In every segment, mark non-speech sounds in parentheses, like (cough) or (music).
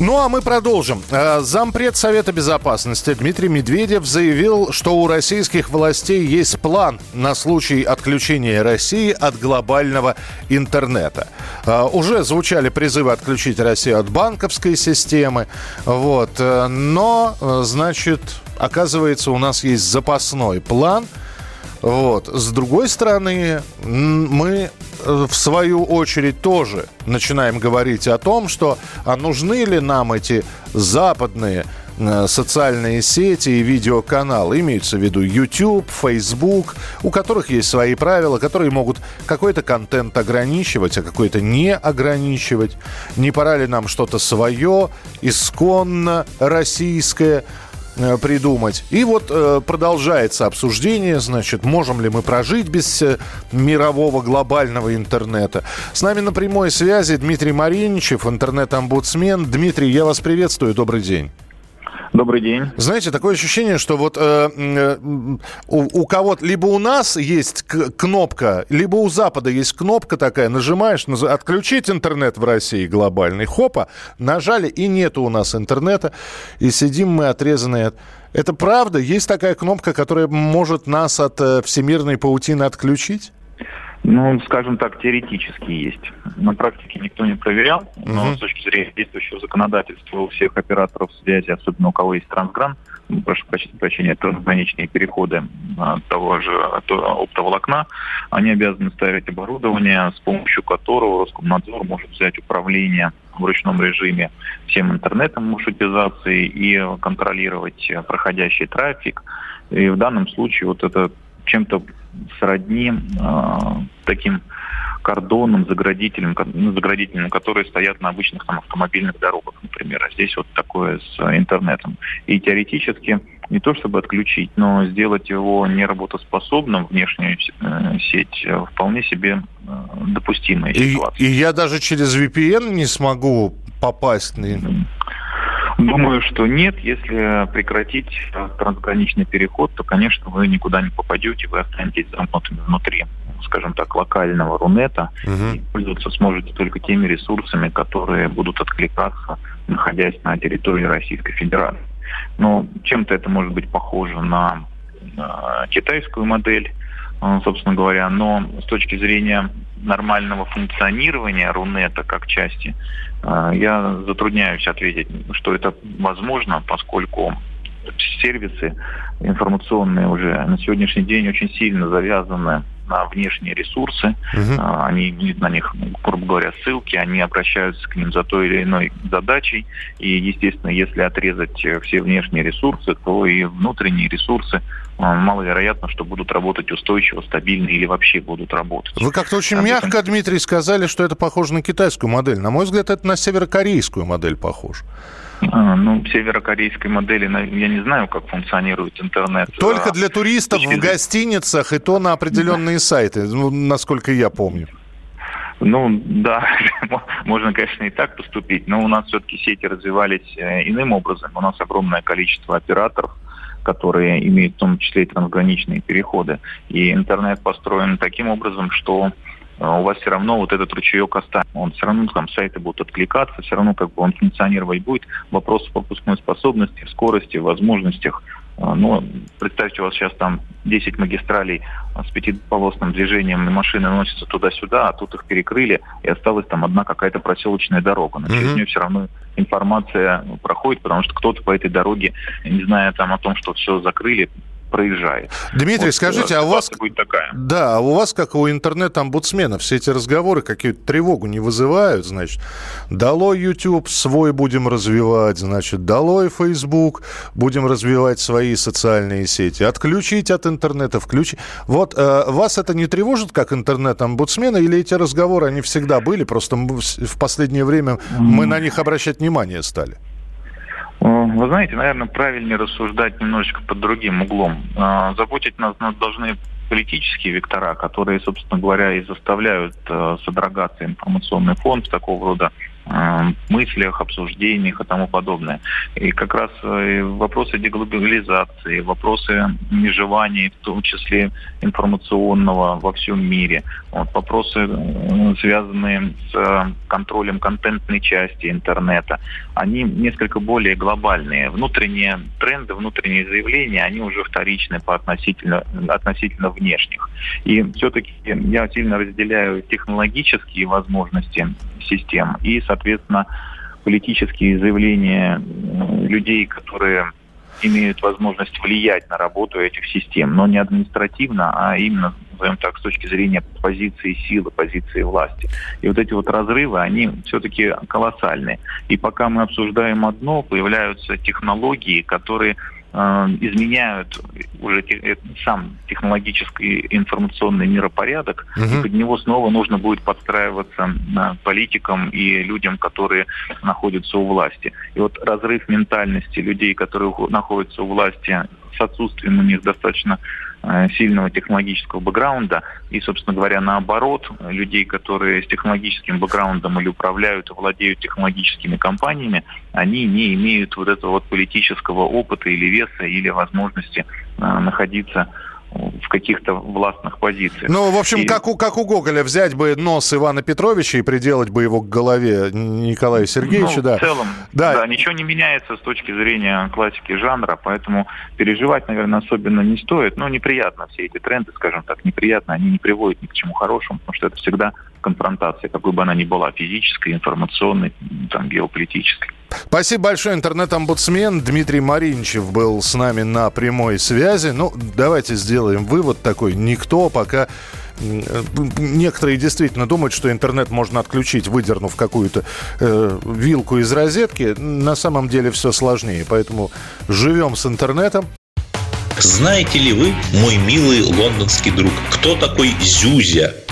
Ну а мы продолжим. Э, Зампред Совета Безопасности Дмитрий Медведев заявил, что у российских властей есть план на случай отключения России от глобального интернета. Э, Уже звучали призывы отключить Россию от банковской системы. Вот. э, Но, значит, оказывается, у нас есть запасной план – вот. С другой стороны, мы э, в свою очередь тоже начинаем говорить о том, что а нужны ли нам эти западные э, социальные сети и видеоканалы, имеются в виду YouTube, Facebook, у которых есть свои правила, которые могут какой-то контент ограничивать, а какой-то не ограничивать. Не пора ли нам что-то свое, исконно российское, придумать. И вот э, продолжается обсуждение, значит, можем ли мы прожить без э, мирового глобального интернета. С нами на прямой связи Дмитрий Мариничев, интернет-омбудсмен. Дмитрий, я вас приветствую, добрый день. Добрый день. Знаете, такое ощущение, что вот э, э, у, у кого-то, либо у нас есть кнопка, либо у Запада есть кнопка такая, нажимаешь, наз- отключить интернет в России глобальный, хопа, нажали, и нету у нас интернета, и сидим мы отрезанные от... Это правда? Есть такая кнопка, которая может нас от э, всемирной паутины отключить? Ну, скажем так, теоретически есть. На практике никто не проверял, но Мгм. с точки зрения действующего законодательства у всех операторов связи, особенно у кого есть трансгран, прошу прощения, трансграничные переходы а, того же то- оптоволокна, они обязаны ставить оборудование, с помощью которого Роскомнадзор может взять управление в ручном режиме всем интернетом маршрутизации и контролировать э, проходящий трафик. И в данном случае вот это чем-то сродни э, таким кордоном, заградителем, ну, заградителем, которые стоят на обычных там, автомобильных дорогах, например. А здесь вот такое с интернетом. И теоретически не то чтобы отключить, но сделать его неработоспособным, внешнюю э, сеть, вполне себе э, допустимая И, ситуация. и я даже через VPN не смогу попасть на... Думаю, что нет. Если прекратить э, трансграничный переход, то, конечно, вы никуда не попадете, вы останетесь замкнутыми внутри, скажем так, локального рунета. Мгм. И пользоваться сможете только теми ресурсами, которые будут откликаться, находясь на территории Российской Федерации. Но чем-то это может быть похоже на э, китайскую модель, собственно говоря, но с точки зрения нормального функционирования Рунета как части, э, я затрудняюсь ответить, что это возможно, поскольку сервисы информационные уже на сегодняшний день очень сильно завязаны на внешние ресурсы, а, они видят на них, грубо говоря, ссылки, они обращаются к ним за той или иной задачей. И, естественно, если отрезать э, все внешние ресурсы, то и внутренние ресурсы а, маловероятно, что будут работать устойчиво, стабильно или вообще будут работать. Вы как-то очень этом- мягко, Дмитрий, сказали, что это похоже на китайскую модель. На мой взгляд, это на северокорейскую модель похоже. А, Ну, северокорейской модели, я не знаю, как фуnkционирует интернет. Только А, для туристов в гостиницах и то на определенные сайты, ну, насколько я помню. Ну, да, (laughs) можно, конечно, и так поступить, но у нас все-таки сети развивались э, иным образом. У нас огромное количество операторов, которые имеют в том числе и трансграничные переходы. И интернет построен таким образом, что у вас все равно вот этот ручеек останется. Он все равно там сайты будут откликаться, все равно как бы он функционировать будет. Вопрос в пропускной способности, в скорости, в возможностях. А, Но представьте, у вас сейчас там 10 магистралей а, с пятиполосным движением, и машины носятся туда-сюда, а тут их перекрыли, и осталась там одна какая-то проселочная дорога. Но через Мгм. нее все равно информация ну, проходит, потому что кто-то по этой дороге, не зная там о том, что все закрыли, проезжает. Дмитрий, Вот, скажите, э, а у вас... будет такая. Да, а у вас, как у интернет-омбудсмена, все эти разговоры какие-то тревогу не вызывают, значит, долой YouTube, свой будем развивать, значит, долой Facebook, будем развивать свои социальные сети, отключить от интернета, включить. Вот э, вас это не тревожит, как интернет-омбудсмена, или эти разговоры, они всегда были, просто в последнее время мы на них обращать внимание стали? Вы знаете, наверное, правильнее рассуждать немножечко под другим углом. Э, Заботить нас, должны политические вектора, которые, собственно говоря, и заставляют э, содрогаться информационный фонд такого рода мыслях, обсуждениях и тому подобное. И как раз э, вопросы деглобализации, вопросы межевания, в том числе информационного во всем мире, вот, вопросы, э, связанные с контролем контентной части интернета, они несколько более глобальные. Внутренние тренды, внутренние заявления, они уже вторичны по относительно, относительно внешних. И все-таки я сильно разделяю технологические возможности систем и, соответственно, политические заявления людей, которые имеют возможность влиять на работу этих систем, но не административно, а именно, назовем так, с точки зрения позиции силы, позиции власти. И вот эти вот разрывы, они все-таки колоссальные. И пока мы обсуждаем одно, появляются технологии, которые изменяют уже те, сам технологический информационный миропорядок, угу. и под него снова нужно будет подстраиваться политикам и людям, которые находятся у власти. И вот разрыв ментальности людей, которые находятся у власти с отсутствием у них достаточно Э, сильного технологического бэкграунда. И, собственно говоря, наоборот, людей, которые с технологическим бэкграундом или управляют и владеют технологическими компаниями, они не имеют вот этого вот политического опыта или веса или возможности э, находиться в каких-то властных позициях. Ну, в общем, и... как, у, как у Гоголя, взять бы нос Ивана Петровича и приделать бы его к голове Николая Сергеевича, ну, да. в целом, да. да, ничего не меняется с точки зрения классики жанра, поэтому переживать, наверное, особенно не стоит, но неприятно все эти тренды, скажем так, неприятно, они не приводят ни к чему хорошему, потому что это всегда конфронтация, какой бы она ни была, физической, информационной, там, геополитической. Спасибо большое. Интернет-омбудсмен Дмитрий Маринчев был с нами на прямой связи. Ну, давайте сделаем вывод такой. Никто пока Некоторые действительно думают, что интернет можно отключить, выдернув какую-то э, вилку из розетки. На самом деле все сложнее. Поэтому живем с интернетом. Знаете ли вы, мой милый лондонский друг, кто такой Зюзя?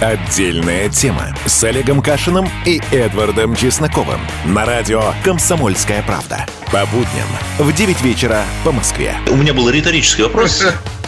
Отдельная тема с Олегом Кашиным и Эдвардом Чесноковым на радио «Комсомольская правда». По будням в 9 вечера по Москве. У меня был риторический вопрос. (laughs)